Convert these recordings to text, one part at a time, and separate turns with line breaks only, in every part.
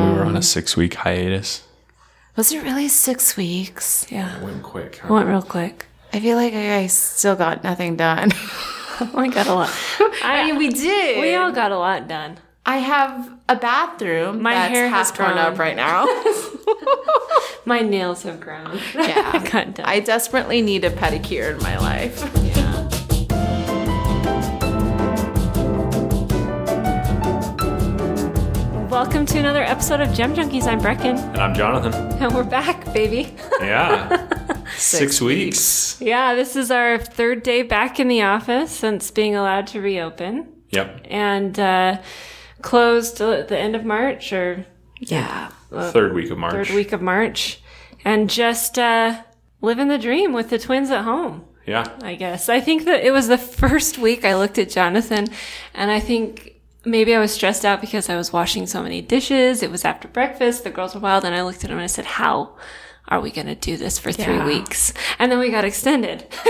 we were on a um, six week hiatus.
Was it really six weeks?
Yeah.
It went quick.
It went real quick.
I feel like I still got nothing done.
We got a lot.
I mean, we did.
We all got a lot done.
I have a bathroom.
My
that's
hair has grown.
up right now.
My nails have grown.
Yeah.
I got done.
I desperately need a pedicure in my life.
Welcome to another episode of Gem Junkies. I'm Brecken,
And I'm Jonathan.
and we're back, baby.
Yeah. six weeks.
yeah, this is our third day back in the office since being allowed to reopen,
Yep.
and uh, closed at the end of March or
Yeah.
Third week of March.
third week of March, and just uh, living the dream with the twins at home.
Yeah.
I guess. I think that it was the first week I looked at Jonathan and I think maybe I was stressed out because I was washing so many dishes. It was after breakfast. The girls were wild and I looked at them and I said, how are we going to do this for three
Yeah.
weeks? And then we got extended.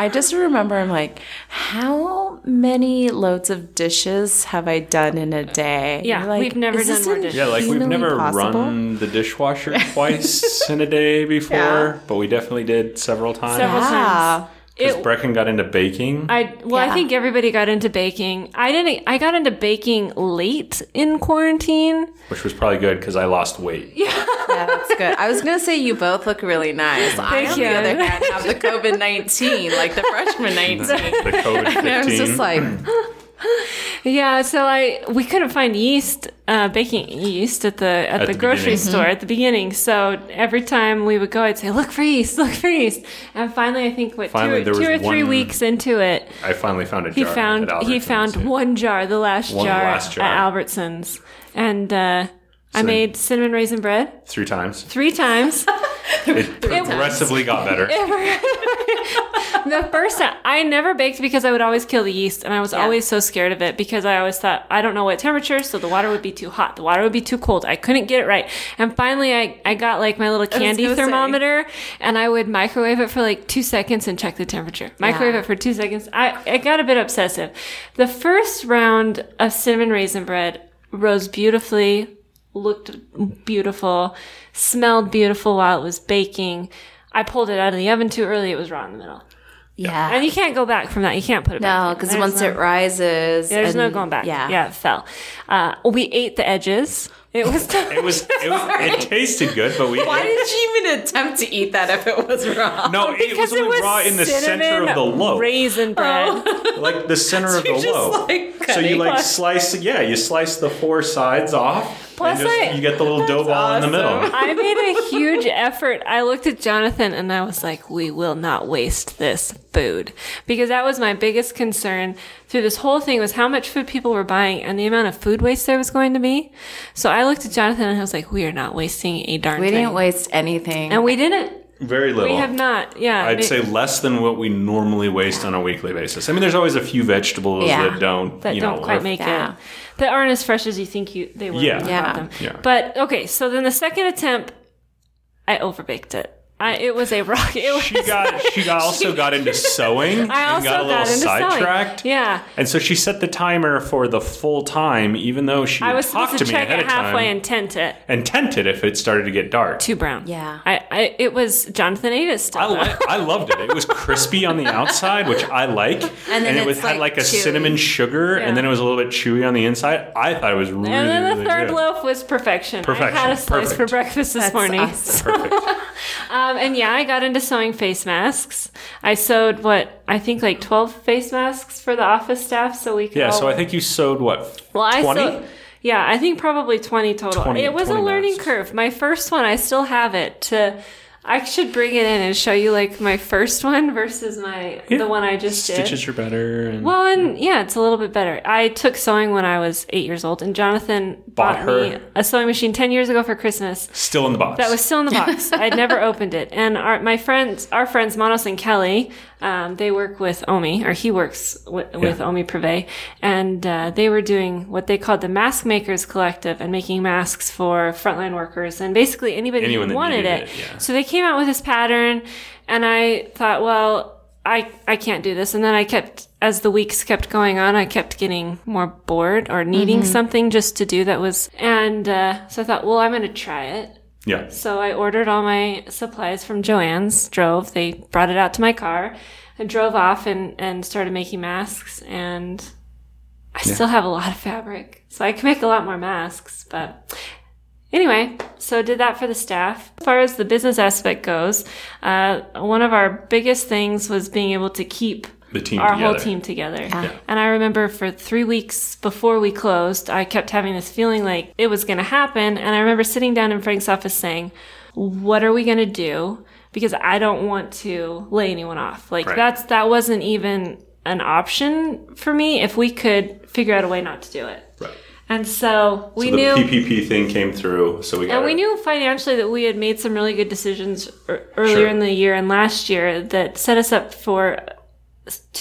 I just remember I'm like, how many loads of dishes have I done in a day?
Yeah,
like,
we've never done more dishes.
Yeah, like we've never
possible?
run the dishwasher twice in a day before,
Yeah.
but we definitely did several times.
Several
Yeah.
times.
Because Brecken got into baking.
I well, I think everybody got into baking. I didn't. I got into baking late in quarantine.
which was probably good because I lost weight.
Yeah, that's good. I was gonna say you both look really nice. I,
Thank
on
you.
the other hand, have the COVID nineteen, like the freshman nineteen.
The COVID
And I was just like,
Yeah, so I we couldn't find yeast, uh, baking yeast at the at, the,
the
grocery
beginning.
store at the beginning. So every time we would go, I'd say, "Look for yeast, look for yeast." And finally, I think what
Finally,
two, two or
was
three
one-
weeks into it,
I finally found a
he found
at
he found
yeah.
one jar, the last
One
jar,
last jar.
at Albertsons, and uh, I made cinnamon raisin bread
three times.
three times.
It progressively got better.
the first time I never baked because I would always kill the yeast and I was always so scared of it because I always thought I don't know what temperature so the water would be too hot the water would be too cold I couldn't get it right and finally I, I got like my little candy
gonna say.
thermometer and I would microwave it for like two seconds and check the temperature microwave
Yeah.
it for two seconds I, I got a bit obsessive the first round of cinnamon raisin bread rose beautifully looked beautiful, smelled beautiful while it was baking. I pulled it out of the oven too early. It was raw in the middle.
Yeah,
And you can't go back from that. You can't put it back.
no, because once
no,
it rises,
There's no going back.
Yeah,
Yeah, it fell. Uh, we ate the edges. It was.
It was. It, was, it tasted good, but we.
Why did you even attempt to eat that if it was raw?
no, it was
because it was
raw in the center of the loaf,
Raisin bread.
like the center of the
just,
loaf.
like,
so you
cutting.
like slice. Yeah, you slice the four sides off.
Plus
and just,
I-
you get the little dough ball in the middle.
I made a huge effort. I looked at Jonathan and I was like, we will not waste this food. Because that was my biggest concern through this whole thing was how much food people were buying and the amount of food waste there was going to be. So I looked at Jonathan and I was like, we are not wasting a darn
We
thing.
didn't waste anything.
and we didn't.
Very little.
We have not. Yeah.
I'd
it-
say less than what we normally waste on a weekly basis. I mean, there's always a few vegetables
Yeah.
that don't,
that
you
don't
know,
quite make
Yeah.
it. That aren't as fresh as you think you they were.
Yeah.
Yeah.
them.
Yeah.
But okay, so then the second attempt, I overbaked it. I, it was a rock. It was,
She got. She got also got into sewing
I also
and got a little
got into sewing.
sidetracked.
Yeah.
And so she set the timer for the full time, even though she
I was
talk
supposed
to
to
me
check
ahead
it
of time
halfway and tent it.
and tent it if it started to get dark.
Too brown.
Yeah.
I, I it was Jonathan ate it still.
I, li- I loved it. It was crispy on the outside, which I like, and,
then
it was
it's,
had
like,
like a
chewy.
cinnamon sugar,
Yeah.
and then it was a little bit chewy on the inside. I thought it was really,
and then the
really
third
good.
loaf was perfection. I had a slice for breakfast this
That's
morning.
awesome.
Perfect.
Um, Um, and yeah, I got into sewing face masks. I sewed what I think like twelve face masks for the office staff, so we could.
Yeah, so I think you sewed what?
Well, I
20?
sewed. Yeah, I think probably twenty total.
20
it was a learning
masks.
curve. My first one, I still have it. To I should bring it in and show you like my first one versus my
Yeah.
the one I just did.
Stitches are better. And
Well, and yeah, it's a little bit better. I took sewing when I was eight years old, and Jonathan bought,
Bought her.
me a sewing machine ten years ago for Christmas.
still in the box.
That was still in the box. I'd never opened it. And our my friends, our friends Manos and Kelly, um, they work with Omi, or he works with, with Omi Privé, and uh, they were doing what they called the Mask Makers Collective and making masks for frontline workers and basically anybody
Anyone
who wanted it.
it, yeah.
So they came out with this pattern, and I thought, well. I, I can't do this. And then I kept, as the weeks kept going on, I kept getting more bored or needing something just to do that was, and, uh, so I thought, well, I'm going to try it.
Yeah.
So I ordered all my supplies from Joann's, drove, they brought it out to my car and drove off and, and started making masks. And I still have a lot of fabric. So I can make a lot more masks, but Anyway, so did that for the staff. As far as the business aspect goes, uh, one of our biggest things was being able to keep
The team
our whole
together.
team together. And I remember for three weeks before we closed, I kept having this feeling like it was going to happen. And I remember sitting down in Frank's office saying, "What are we going to do?" Because I don't want to lay anyone off. Like
Right.
that's that wasn't even an option for me if we could figure out a way not to do it.
Right.
And so we
so the
knew
PPP thing came through, so we got
and we
it.
knew financially that we had made some really good decisions earlier
Sure.
in the year and last year that set us up for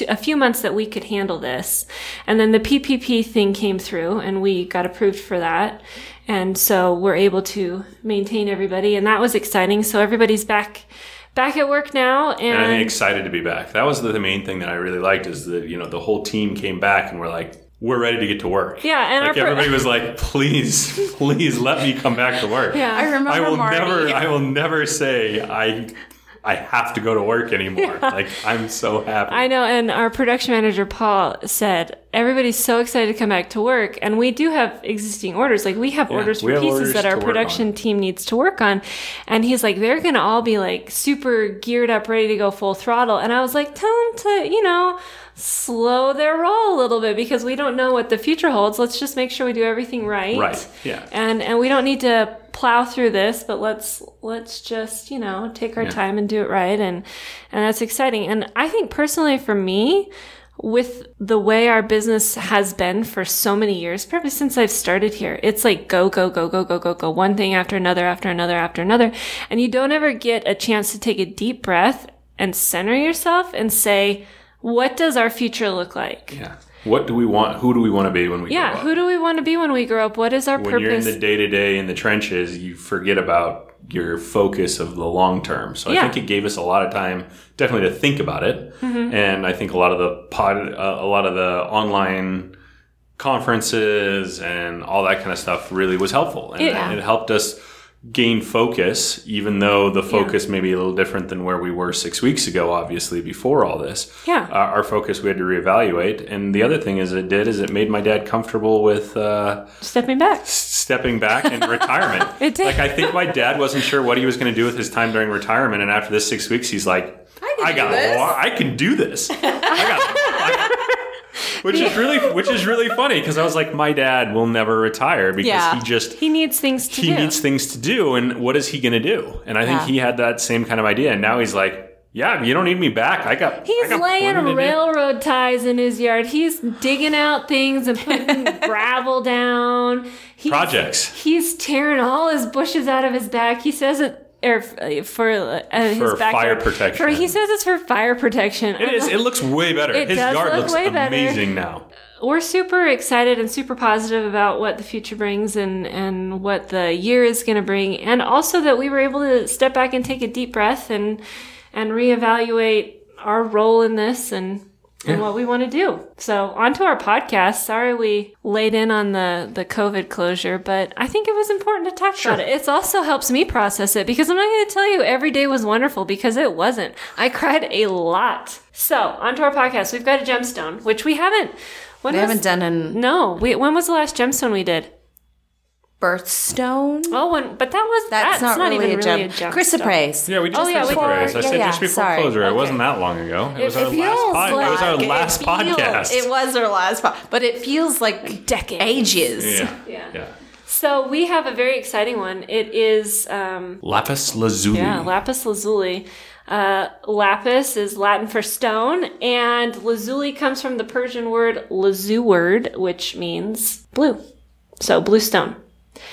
a few months that we could handle this. And then the PPP thing came through and we got approved for that. And so we're able to maintain everybody and that was exciting. So everybody's back back at work now and,
and I think excited to be back. That was the, the main thing that I really liked is that you know the whole team came back and we're like we're ready to get to work.
Yeah, and
like
our pro-
everybody was like, please, please let me come back to work.
yeah.
I remember
I will
Marty.
never, I will never say I, I have to go to work anymore. Like I'm so happy.
I know, and our production manager Paul said everybody's so excited to come back to work, and we do have existing orders. Like we have orders
we
for
have
pieces
orders
that our production team needs to work on, and he's like, they're gonna all be like super geared up, ready to go full throttle. And I was like, tell them to, you know, slow their roll a little bit because we don't know what the future holds. Let's just make sure we do everything right.
Right, yeah.
And and we don't need to plow through this, but let's let's just, you know, take our
Yeah.
time and do it right and and that's exciting. And I think personally for me, with the way our business has been for so many years, probably since I've started here, it's like go, go, go, go, go, go, go, one thing after another, after another, after another. And you don't ever get a chance to take a deep breath and center yourself and say, what does our future look like?
yeah. What do we want? Who do we want to be when we
Yeah,
grow up?
Yeah, who do we want to be when we grow up? What is our
when you're in the day to day in the trenches, you forget about your focus of the long term. So I think it gave us a lot of time, definitely to think about it.
Mm-hmm.
And I think a lot of the pod, uh, a lot of the online conferences and all that kind of stuff really was helpful, and
Yeah.
it helped us gain focus, even though the focus may be a little different than where we were six weeks ago. Obviously, before all this,
Yeah.
our, our focus we had to reevaluate. And the other thing is, it did is it made my dad comfortable with. Uh,
Stepping back.
stepping back in retirement.
It did.
Like I think my dad wasn't sure what he was going to do with his time during retirement, and after this six weeks, he's like, "I,
can
got,
do
a
this."
lot- I can do this. I got." Which is really, which is really funny because I was like, my dad will never retire because
Yeah.
he just
He needs things to
he
do.
needs things to do, and what is he going to do? And I think
Yeah.
he had that same kind of idea, and now he's like, yeah, you don't need me back. I got. I got
laying railroad ties in his yard. He's digging out things and putting gravel down. He's,
Projects.
He's tearing all his bushes out of his back. He says it or for uh, his
For fire protection.
For, he says it's for fire protection.
It is. It looks way better.
It
His
does
yard
look
looks
way better.
amazing now.
we're super excited and super positive about what the future brings and, and what the year is going to bring. And also that we were able to step back and take a deep breath and, and reevaluate our role in this and, and what we want to do. So on to our podcast. Sorry we laid in on the, the COVID closure, but I think it was important to talk about it. It also helps me process it because I'm not going to tell you every day was wonderful because it wasn't. I cried a lot. So on to our podcast. We've got a gemstone, which we haven't, when
We
was-
haven't done an
no, we, when was the last gemstone we did?
Birthstone.
Oh, when, but that was
That's, not, really,
even
a gem.
really a gemstone.
Chrysoprase.
Yeah, we just
Oh, yeah,
did
we-
I said
yeah,
just before
sorry.
closure. It wasn't that long ago. It, was
it
our last
feels
pod- it was our
like-
last
it feels-
podcast.
It was our last pod, but it feels like
Decades.
ages.
yeah.
Yeah.
yeah.
So we have a very exciting one. It is, um,
Lapis lazuli.
yeah, lapis lazuli. Uh, lapis is Latin for stone, and lazuli comes from the Persian word lazu word, which means blue. So blue stone.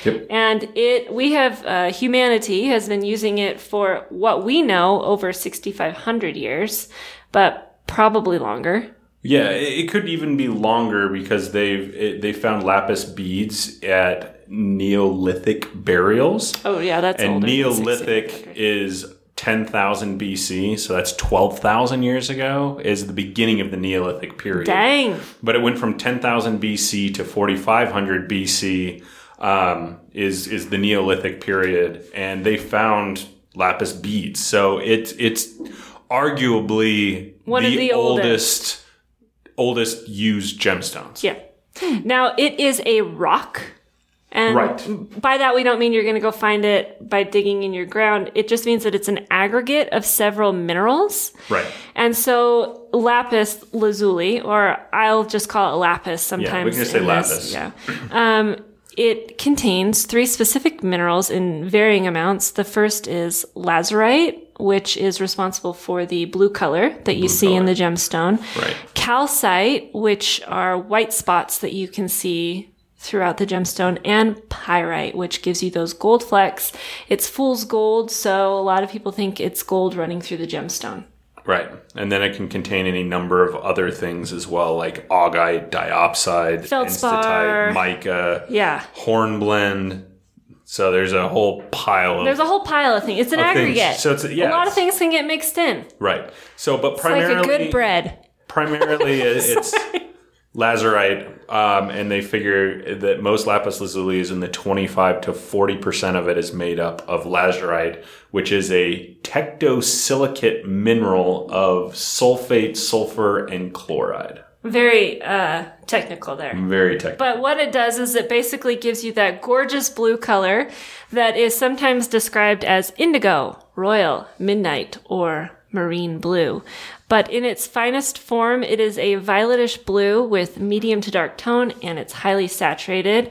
Yep.
And it, we have, uh, humanity has been using it for what we know over 6,500 years, but probably longer.
Yeah, it, could even be longer because they've it, they found lapis beads at Neolithic burials,
Oh, yeah, that's
and
older
Neolithic
6,500.
is 10,000 BC, so that's 12,000 years ago, is the beginning of the Neolithic period.
Dang.
But it went from 10,000 BC to 4,500 BC um, is is the Neolithic period, and they found lapis beads. So it's it's arguably
One of the
oldest oldest used gemstones.
Yeah. Now it is a rock. And
Right.
by that, we don't mean you're going to go find it by digging in your ground. It just means that it's an aggregate of several minerals.
Right.
And so lapis lazuli, or I'll just call it lapis sometimes.
Yeah, we can say
in
lapis.
Yeah. Um, it contains three specific minerals in varying amounts. The first is lazurite, which is responsible for the blue color that you see in the gemstone.
Right.
Calcite, which are white spots that you can see throughout the gemstone, and pyrite, which gives you those gold flecks. It's fool's gold, so a lot of people think it's gold running through the gemstone.
Right. And then it can contain any number of other things as well, like augite, diopside,
Feldspar.
mica,
Yeah.
hornblende. So there's a whole pile of
There's a whole pile of things. It's an
Of things.
aggregate.
So it's- yeah,
a lot of things can get mixed in.
right. So, but
It's
primarily,
like a good bread.
primarily it- it's lazurite, um, and they figure that most lapis lazuli is in the 25 to 40 percent of it is made up of lazurite, which is a tectosilicate mineral of sulfate, sulfur, and chloride.
Very uh, technical there.
Very technical.
But what it does is it basically gives you that gorgeous blue color that is sometimes described as indigo, royal, midnight, or marine blue. But in its finest form, it is a violetish blue with medium to dark tone and it's highly saturated.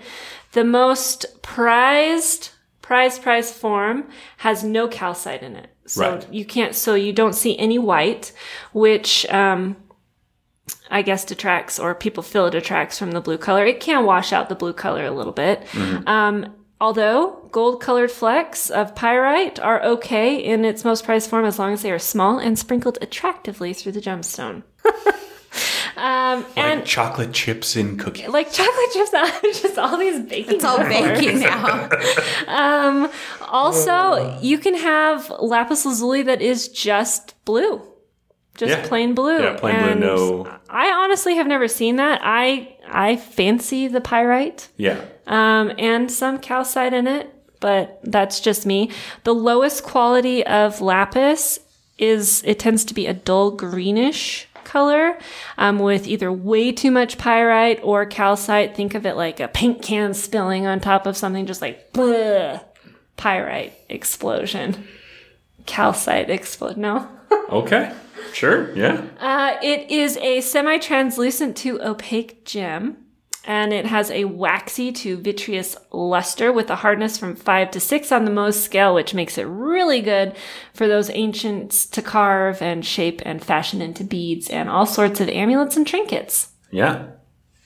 The most prized, prized, prized form has no calcite in it. So
Right.
you can't, so you don't see any white, which, um, I guess detracts or people feel it detracts from the blue color. It can wash out the blue color a little bit. Um, although gold colored flecks of pyrite are okay in its most prized form as long as they are small and sprinkled attractively through the gemstone. um,
like
and
chocolate chips in cookies.
like chocolate chips, just all these baking.
It's all
metaphors.
baking now.
Also, you can have lapis lazuli that is just blue. Just
Yeah.
plain blue.
Yeah, plain blue, no-
I honestly have never seen that. I I fancy the pyrite
Yeah.
Um, and some calcite in it, but that's just me. The lowest quality of lapis is it tends to be a dull greenish color um, with either way too much pyrite or calcite. Think of it like a paint can spilling on top of something, just like bleh, pyrite explosion, calcite explode. No.
Okay. Sure. Yeah.
Uh, it is a semi-translucent to opaque gem, and it has a waxy to vitreous luster with a hardness from five to six on the Mohs scale, which makes it really good for those ancients to carve and shape and fashion into beads and all sorts of amulets and trinkets.
Yeah.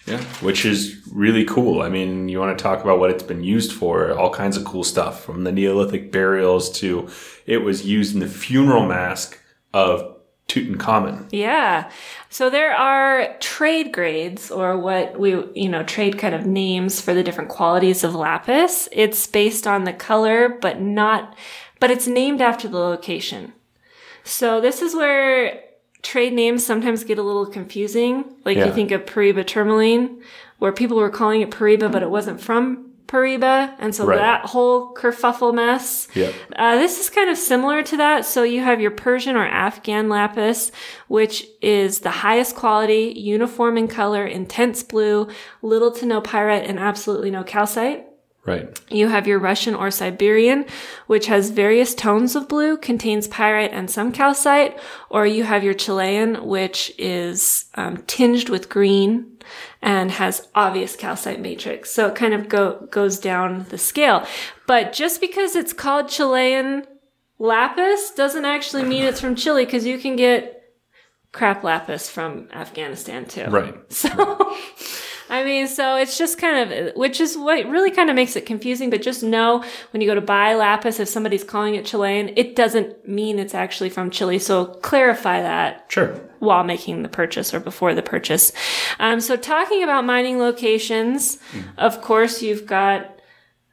Yeah. Which is really cool. I mean, you want to talk about what it's been used for, all kinds of cool stuff from the Neolithic burials to it was used in the funeral mask of Tutankhamun.
Yeah. So there are trade grades or what we, you know, trade kind of names for the different qualities of lapis. It's based on the color, but not, but it's named after the location. So this is where trade names sometimes get a little confusing. Like
Yeah.
you think of Paraíba tourmaline, where people were calling it Paraíba, but it wasn't from Paraíba. And so
Right.
that whole kerfuffle mess.
Yep.
Uh, this is kind of similar to that. So you have your Persian or Afghan lapis, which is the highest quality, uniform in color, intense blue, little to no pyrite, and absolutely no calcite.
Right.
You have your Russian or Siberian, which has various tones of blue, contains pyrite and some calcite, or you have your Chilean, which is um, tinged with green and has obvious calcite matrix. So it kind of go, goes down the scale. But just because it's called Chilean lapis doesn't actually mean it's from Chile, because you can get crap lapis from Afghanistan too.
Right.
So, I mean, so it's just kind of, which is what really kind of makes it confusing, but just know when you go to buy lapis, if somebody's calling it Chilean, it doesn't mean it's actually from Chile. So clarify that
Sure.
while making the purchase or before the purchase. Um, so talking about mining locations, of course, you've got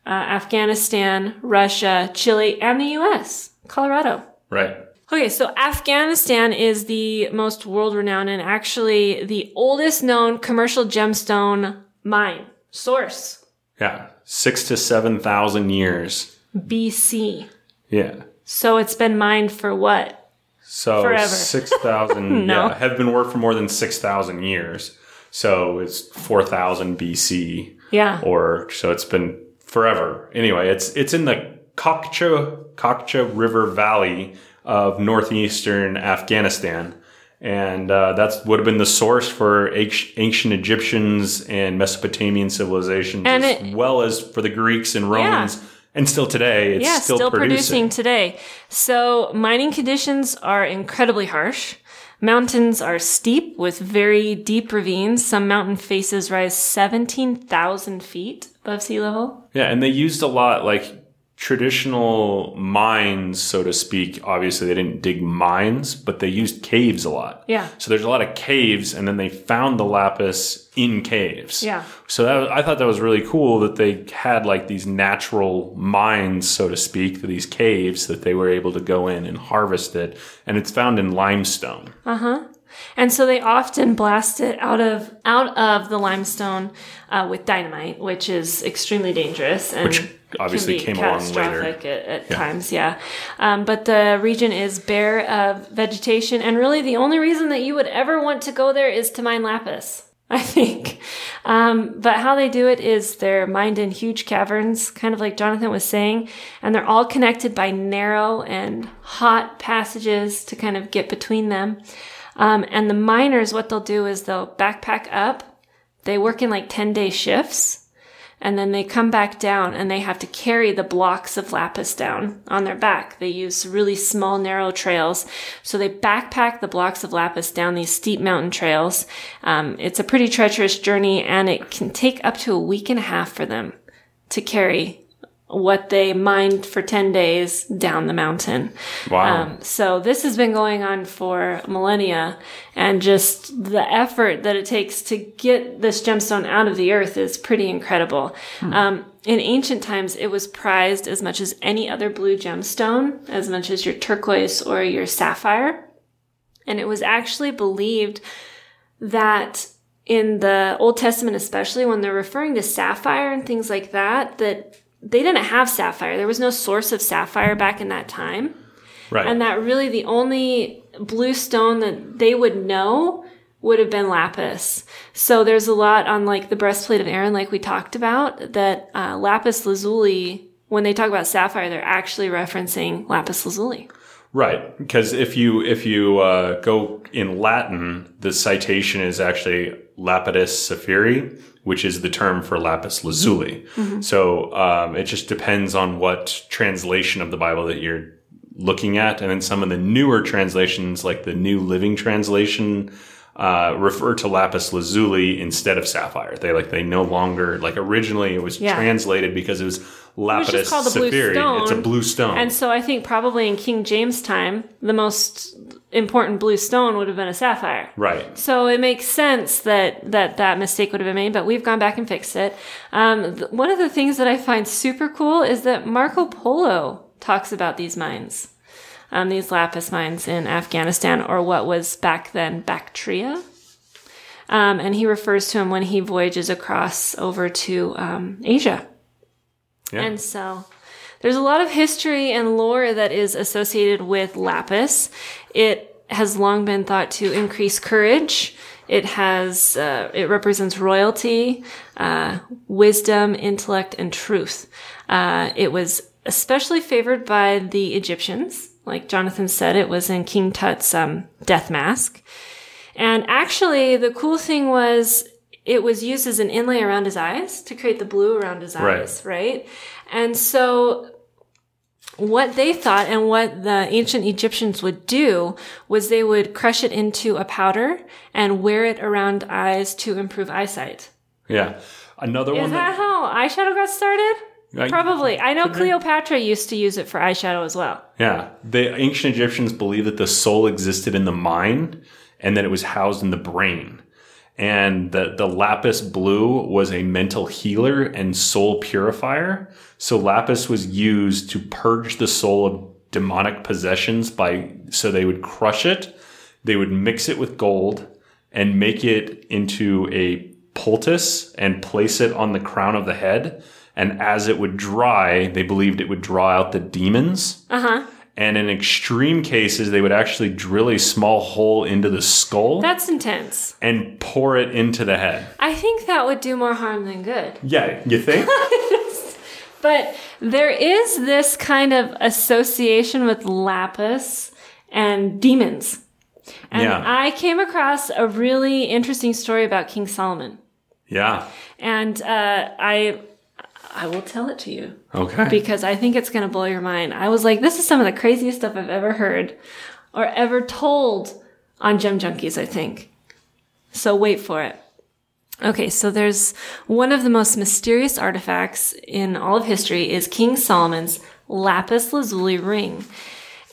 uh, Afghanistan, Russia, Chile, and the U.S., Colorado.
Right.
Okay, so Afghanistan is the most world renowned and actually the oldest known commercial gemstone mine source.
Yeah. Six to 7,000 years.
BC.
Yeah.
So it's been mined for what?
So
Forever.
6,000,
No.
yeah, have been worked for more than 6,000 years. So it's 4,000 BC.
Yeah.
or so it's been forever. Anyway, it's it's in the Kokcha Kokcha River Valley of northeastern Afghanistan, and uh, that's would have been the source for ancient Egyptians and Mesopotamian civilizations,
And
as
it-
well as for the Greeks and Romans, and still today, it's
yeah,
still,
still,
producing.
producing today. So mining conditions are incredibly harsh. Mountains are steep with very deep ravines. Some mountain faces rise 17,000 feet above sea level.
Yeah, and they used a lot like traditional mines, so to speak. Obviously, they didn't dig mines, but they used caves a lot.
Yeah.
So there's a lot of caves, and then they found the lapis in caves.
Yeah.
So that, I thought that was really cool that they had like these natural mines, so to speak, these caves that they were able to go in and harvest it, and it's found in limestone. Uh huh.
And so they often blast it out of out of the limestone uh, with dynamite, which is extremely dangerous and
Which obviously came along later.
At, at times. Yeah, um, but the region is bare of vegetation, and really the only reason that you would ever want to go there is to mine lapis. I think. Um, but how they do it is they're mined in huge caverns, kind of like Jonathan was saying, and they're all connected by narrow and hot passages to kind of get between them. Um, and the miners, what they'll do is they'll backpack up. They work in like 10 day shifts and then they come back down and they have to carry the blocks of lapis down on their back. They use really small, narrow trails. So they backpack the blocks of lapis down these steep mountain trails. Um, it's a pretty treacherous journey and it can take up to a week and a half for them to carry what they mined for 10 days down the mountain.
Wow.
Um, so this has been going on for millennia and just the effort that it takes to get this gemstone out of the earth is pretty incredible. Um, in ancient times, it was prized as much as any other blue gemstone, as much as your turquoise or your sapphire. And it was actually believed that in the Old Testament, especially when they're referring to sapphire and things like that, that they didn't have sapphire. There was no source of sapphire back in that time.
right.
And that really the only blue stone that they would know would have been lapis. So there's a lot on like the breastplate of Aaron, like we talked about, that uh, lapis lazuli, when they talk about sapphire, they're actually referencing lapis lazuli.
Right, because if you if you uh, go in Latin, the citation is actually lapidus sapphire, which is the term for lapis lazuli. So um, it just depends on what translation of the Bible that you're looking at, and then some of the newer translations, like the New Living Translation, uh, refer to lapis lazuli instead of sapphire. They like they no longer like originally it was
Yeah.
translated because it was lapidus
just called a blue
stone. It's a blue stone.
And so I think probably in King James time, the most important blue stone would have been a sapphire.
right.
So it makes sense that that that mistake would have been made, but we've gone back and fixed it. Um, th- one of the things that I find super cool is that Marco Polo talks about these mines, um, these lapis mines in Afghanistan, or what was back then Bactria. Um, and he refers to them when he voyages across over to um, Asia.
Yeah.
And so there's a lot of history and lore that is associated with lapis. It has long been thought to increase courage. It has, uh, it represents royalty, uh, wisdom, intellect, and truth. Uh, it was especially favored by the Egyptians. Like Jonathan said, it was in King Tut's um, death mask. And actually, the cool thing was it was used as an inlay around his eyes to create the blue around his eyes, right? And so what they thought and what the ancient Egyptians would do was they would crush it into a powder and wear it around eyes to improve eyesight.
Yeah. Another one
Is
one
that how eyeshadow got started?
I-
Probably. I know Cleopatra used to use it for eyeshadow as well.
Yeah. The ancient Egyptians believed that the soul existed in the mind and that it was housed in the brain. And the, the lapis blue was a mental healer and soul purifier. So lapis was used to purge the soul of demonic possessions by so they would crush it, they would mix it with gold and make it into a poultice and place it on the crown of the head. And as it would dry, they believed it would draw out the demons.
Uh huh.
And in extreme cases, they would actually drill a small hole into the skull
That's intense.
and pour it into the head.
I think that would do more harm than good.
Yeah, you think?
But there is this kind of association with lapis and demons. And
Yeah.
I came across a really interesting story about King Solomon.
yeah.
And uh, I I will tell it to you
Okay.
because I think it's going to blow your mind. I was like, this is some of the craziest stuff I've ever heard or ever told on Gem Junkies, I think. So wait for it. Okay, so there's one of the most mysterious artifacts in all of history is King Solomon's lapis lazuli ring.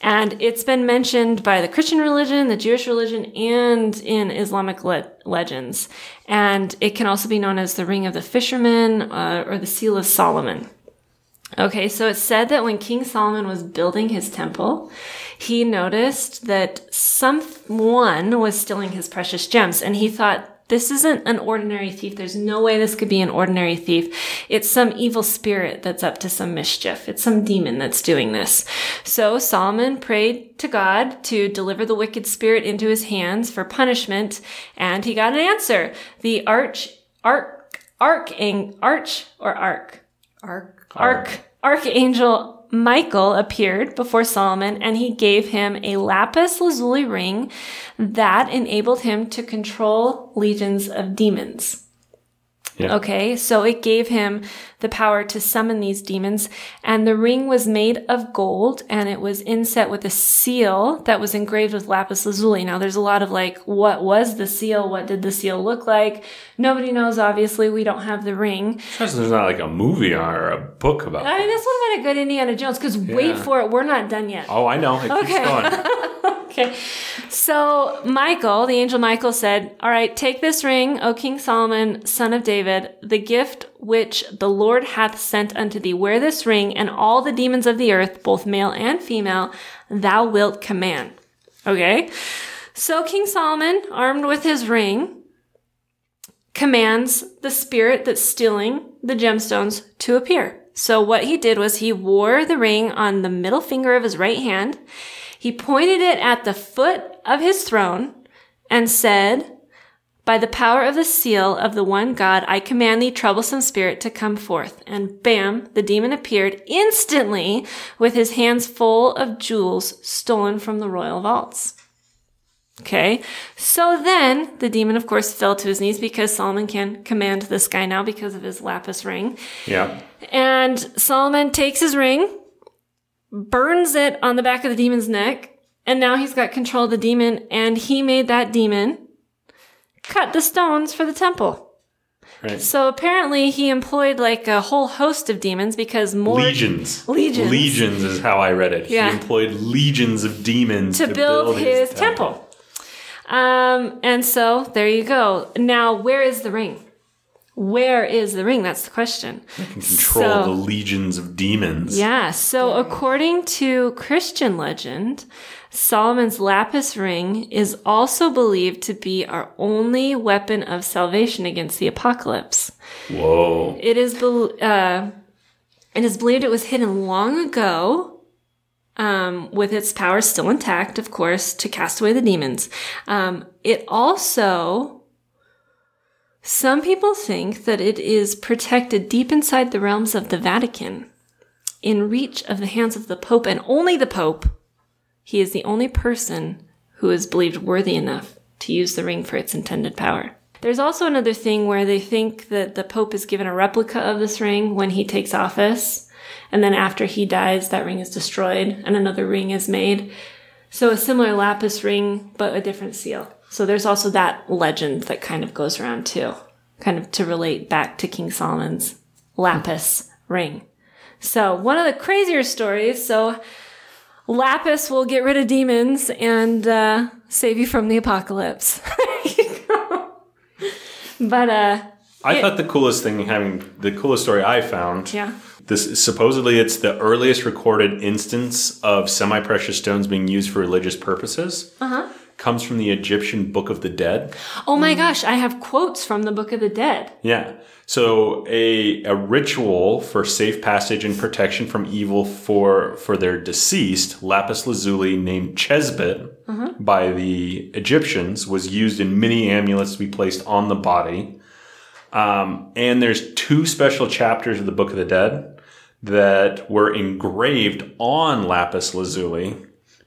And it's been mentioned by the Christian religion, the Jewish religion, and in Islamic le- legends. And it can also be known as the Ring of the Fisherman uh, or the Seal of Solomon. Okay, so it's said that when King Solomon was building his temple, he noticed that someone was stealing his precious gems, and he thought, this isn't an ordinary thief. There's no way this could be an ordinary thief. It's some evil spirit that's up to some mischief. It's some demon that's doing this. So Solomon prayed to God to deliver the wicked spirit into his hands for punishment, and he got an answer. The arch, arch, arch, arch, or arc, arc, arc, archangel Michael appeared before Solomon and he gave him a lapis lazuli ring that enabled him to control legions of demons.
Yeah.
Okay, so it gave him the power to summon these demons, and the ring was made of gold and it was inset with a seal that was engraved with lapis lazuli. Now, there's a lot of like, what was the seal? What did the seal look like? Nobody knows, obviously. We don't have the ring.
There's not like a movie or a book about
I mean, this would have been a good Indiana Jones because wait for it, we're not done yet.
Oh, I know. It keeps
Okay. Okay. So Michael, the angel Michael said, All right, take this ring, O King Solomon, son of David, the gift which the Lord hath sent unto thee. Wear this ring, and all the demons of the earth, both male and female, thou wilt command. Okay. So King Solomon, armed with his ring, commands the spirit that's stealing the gemstones to appear. So what he did was he wore the ring on the middle finger of his right hand. He pointed it at the foot of his throne and said, by the power of the seal of the one God, I command thee, troublesome spirit, to come forth. And bam, the demon appeared instantly with his hands full of jewels stolen from the royal vaults. Okay. So then the demon, of course, fell to his knees because Solomon can command this guy now because of his lapis ring.
Yeah.
And Solomon takes his ring, burns it on the back of the demon's neck, and now he's got control of the demon, and he made that demon cut the stones for the temple.
Right.
So apparently he employed like a whole host of demons because more
Legions.
Legions.
Legions is how I read it.
Yeah.
He employed legions of demons
to, build, his, temple. Um, and so there you go. Now, where is the ring? Where is the ring? That's the question.
Can control
So-
the legions of demons.
Yeah. So according to Christian legend, Solomon's lapis ring is also believed to be our only weapon of salvation against the apocalypse.
Whoa.
It is, bel uh, it is believed it was hidden long ago, um, with its power still intact, of course, to cast away the demons. Um, it also, some people think that it is protected deep inside the realms of the Vatican, in reach of the hands of the Pope and only the Pope. He is the only person who is believed worthy enough to use the ring for its intended power. There's also another thing where they think that the Pope is given a replica of this ring when he takes office, and then after he dies, that ring is destroyed and another ring is made. So a similar lapis ring, but a different seal. So there's also that legend that kind of goes around too, kind of to relate back to King Solomon's lapis ring. So one of the crazier stories. So lapis will get rid of demons and uh, save you from the apocalypse. but uh,
I
Yeah.
thought the coolest thing having the coolest story I found
Yeah.
This supposedly it's the earliest recorded instance of semi-precious stones being used for religious purposes. Uh-huh. Comes from the Egyptian Book of the Dead.
Oh my gosh, I have quotes from the Book of the Dead.
Yeah. So a a ritual for safe passage and protection from evil for for their deceased lapis lazuli named Chesbit by the Egyptians was used in many amulets to be placed on the body. Um, and there's two special chapters of the Book of the Dead that were engraved on lapis lazuli.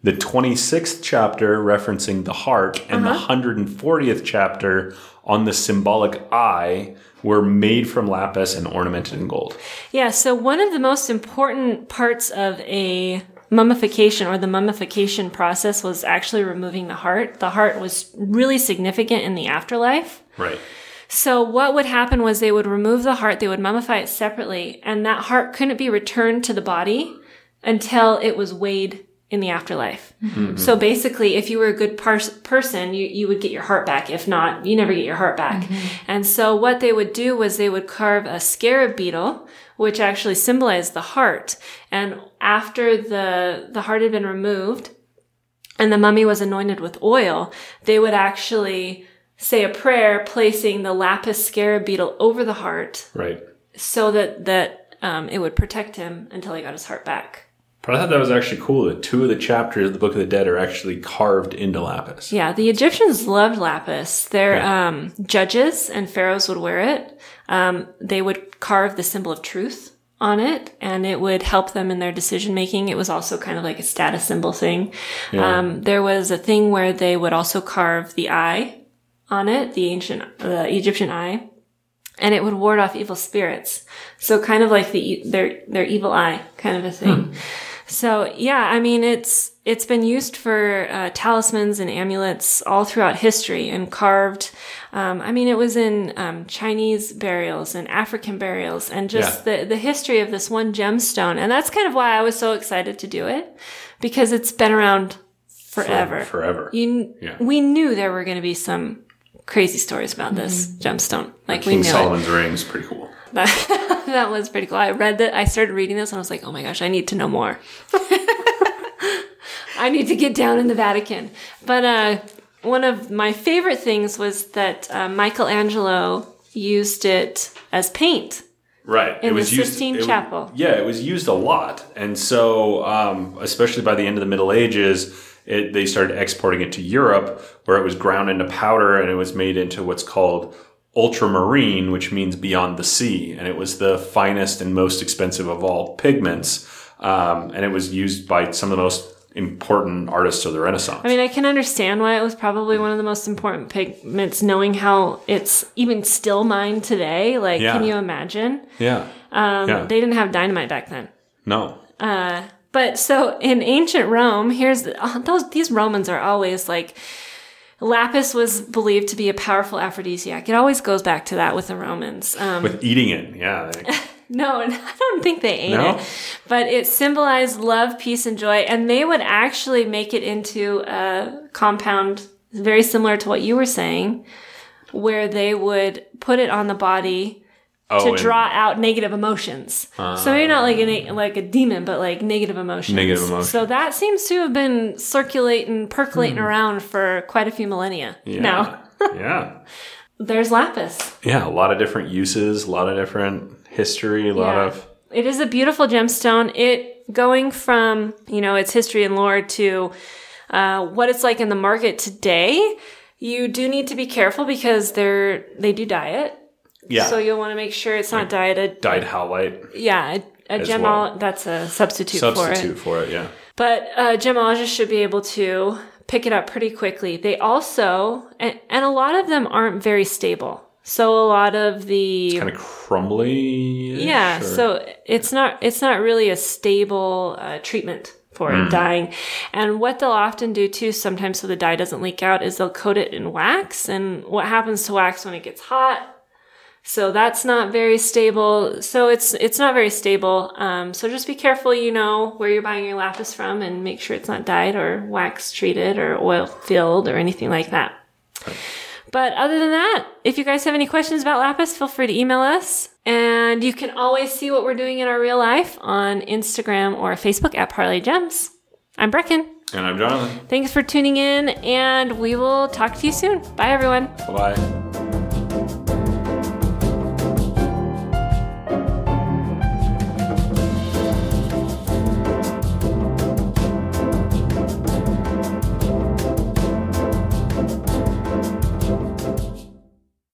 The 26th chapter referencing the heart and the uh-huh. 140th chapter on the symbolic eye were made from lapis and ornamented in gold.
Yeah, so one of the most important parts of a mummification or the mummification process was actually removing the heart. The heart was really significant in the afterlife.
Right.
So what would happen was they would remove the heart, they would mummify it separately, and that heart couldn't be returned to the body until it was weighed in the afterlife. So basically, if you were a good pers- person, you, you would get your heart back. If not, you never get your heart back. And so what they would do was they would carve a scarab beetle, which actually symbolized the heart. And after the, the heart had been removed and the mummy was anointed with oil, they would actually say a prayer placing the lapis scarab beetle over the heart
Right.
so that, that, um, it would protect him until he got his heart back.
But I thought that was actually cool that two of the chapters of the Book of the Dead are actually carved into lapis.
Yeah, the Egyptians loved lapis. Their
Yeah.
um, judges and pharaohs would wear it. Um, they would carve the symbol of truth on it, and it would help them in their decision making. It was also kind of like a status symbol thing. Um, there was a thing where they would also carve the eye on it, the ancient, the Egyptian eye, and it would ward off evil spirits. So kind of like the their their evil eye kind of a thing. So yeah, I mean it's it's been used for uh, talismans and amulets all throughout history and carved. Um, I mean, it was in um, Chinese burials and African burials, and just the the history of this one gemstone. And that's kind of why I was so excited to do it because it's been around forever.
Forever.
You,
Yeah.
we knew there were going to be some crazy stories about this gemstone. Like we
King
knew it.
Solomon's ring is pretty cool.
That, that was pretty cool. I read that. I started reading this and I was like, oh my gosh, I need to know more. I need to get down in the Vatican. But uh, one of my favorite things was that uh, Michelangelo used it as paint.
Right.
In the Sistine
it was-
Chapel.
yeah, it was used a lot. And so, um, especially by the end of the Middle Ages, it, they started exporting it to Europe where it was ground into powder and it was made into what's called ultramarine, which means beyond the sea. And it was the finest and most expensive of all pigments. Um, and it was used by some of the most important artists of the Renaissance.
I mean, I can understand why it was probably one of the most important pigments, knowing how it's even still mined today. Like,
Yeah.
can you imagine?
yeah.
Um,
Yeah.
They didn't have dynamite back then.
No.
But so in ancient Rome, here's those these Romans are always like lapis was believed to be a powerful aphrodisiac. It always goes back to that with the Romans. Um,
With eating it. Yeah.
no, I don't think they ate
No?
it, but it symbolized love, peace, and joy. And they would actually make it into a compound very similar to what you were saying, where they would put it on the body
oh,
to draw out negative emotions. so maybe not like a like a demon, but like negative emotions.
Negative emotions.
So that seems to have been circulating, percolating around for quite a few millennia.
Yeah.
Now
yeah.
there's lapis.
Yeah, a lot of different uses, a lot of different history, a lot
Yeah.
of
It is a beautiful gemstone. It going from you know its history and lore to uh, what it's like in the market today. You do need to be careful because they're they do dye it.
Yeah,
So you'll want to make sure it's not dyed. A,
dyed howlite
yeah, a, a gemol
well.
that's a substitute, for it.
substitute for it. Yeah,
But uh, gemologists should be able to pick it up pretty quickly. They also, and, and a lot of them aren't very stable. So a lot of the
kind of crumbly.
yeah, so it's not it's not really a stable uh, treatment for it dyeing. And what they'll often do too, sometimes so the dye doesn't leak out, is they'll coat it in wax. And what happens to wax when it gets hot? So that's not very stable. So it's it's not very stable. Um, so just be careful, you know, where you're buying your lapis from, and make sure it's not dyed or wax treated or oil filled or anything like that. But other than that, if you guys have any questions about Lapis, feel free to email us. And you can always see what we're doing in our real life on Instagram or Facebook at Parlé Gems. I'm Brecken.
And I'm Jonathan.
Thanks for tuning in, and we will talk to you soon. Bye, everyone.
Bye bye.